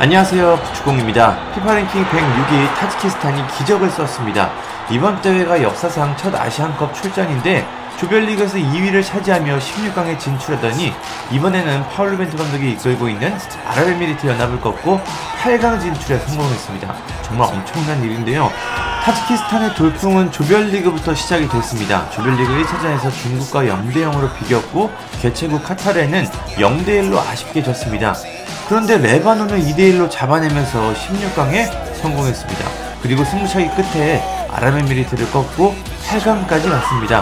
안녕하세요 부축공입니다. 피파 랭킹 106위 타지키스탄이 기적을 썼습니다. 이번 대회가 역사상 첫 아시안컵 출전인데 조별리그에서 2위를 차지하며 16강에 진출하더니 이번에는 파울루 벤투 감독이 이끌고 있는 아랍에미리트 연합을 꺾고 8강 진출에 성공했습니다. 정말 엄청난 일인데요. 타지키스탄의 돌풍은 조별리그부터 시작이 됐습니다. 조별리그 1차전에서 중국과 0대0으로 비겼고 개최국 카타르에는 0대1로 아쉽게 졌습니다. 그런데 레바논을 2대1로 잡아내면서 16강에 성공했습니다. 그리고 승부차기 끝에 아랍에미리트를 꺾고 8강까지 갔습니다.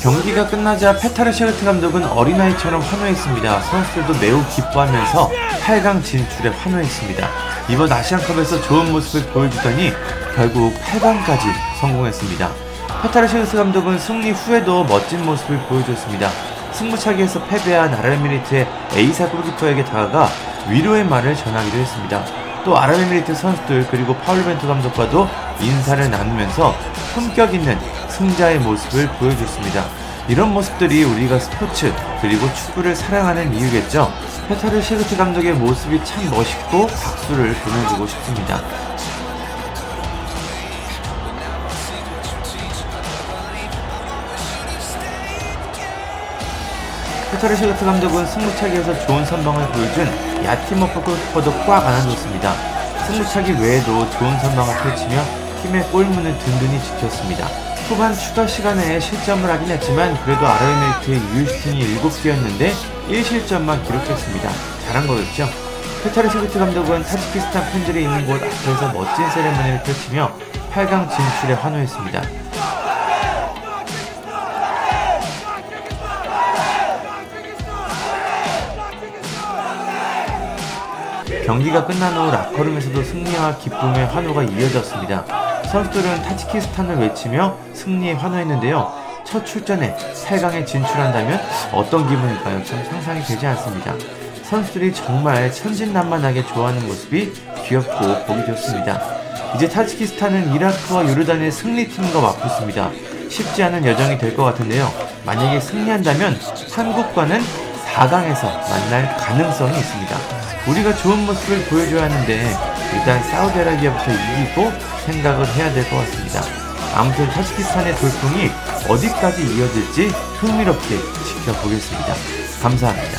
경기가 끝나자 페타르 셰르트 감독은 어린아이처럼 환호했습니다. 선수들도 매우 기뻐하면서 8강 진출에 환호했습니다. 이번 아시안컵에서 좋은 모습을 보여주더니 결국 8강까지 성공했습니다. 페타르 셰그르트 감독은 승리 후에도 멋진 모습을 보여줬습니다. 승부차기에서 패배한 아랍에미리트의 에이사 골키퍼에게 다가가 위로의 말을 전하기도 했습니다. 또 아랍에미리트 선수들 그리고 파울벤투 감독과도 인사를 나누면서 품격 있는 승자의 모습을 보여줬습니다. 이런 모습들이 우리가 스포츠 그리고 축구를 사랑하는 이유겠죠. 페타르 셰그르트 감독의 모습이 참 멋있고 박수를 보내주고 싶습니다. 페타르 셰르트 감독은 승부차기에서 좋은 선방을 보여준 야티모프 골키퍼도 꽉 안아줬습니다. 승부차기 외에도 좋은 선방을 펼치며 팀의 골문을 든든히 지켰습니다. 후반 추가 시간에 실점을 하긴 했지만 그래도 아르헨티나의 유슈팅이 7개였는데 1실점만 기록했습니다. 잘한 거였죠. 페타르 셰르트 감독은 타지키스탄 팬들이 있는 곳 앞에서 멋진 세레머니를 펼치며 8강 진출에 환호했습니다. 경기가 끝난 후 락커룸에서도 승리와 기쁨의 환호가 이어졌습니다. 선수들은 타지키스탄을 외치며 승리에 환호했는데요. 첫 출전에 8강에 진출한다면 어떤 기분일까요? 참 상상이 되지 않습니다. 선수들이 정말 천진난만하게 좋아하는 모습이 귀엽고 보기 좋습니다. 이제 타지키스탄은 이라크와 요르단의 승리팀과 맞붙습니다. 쉽지 않은 여정이 될 것 같은데요. 만약에 승리한다면 한국과는 4강에서 만날 가능성이 있습니다. 우리가 좋은 모습을 보여줘야 하는데 일단 사우디아라비아부터 이기고 생각을 해야 될 것 같습니다. 아무튼 타지키스탄의 돌풍이 어디까지 이어질지 흥미롭게 지켜보겠습니다. 감사합니다.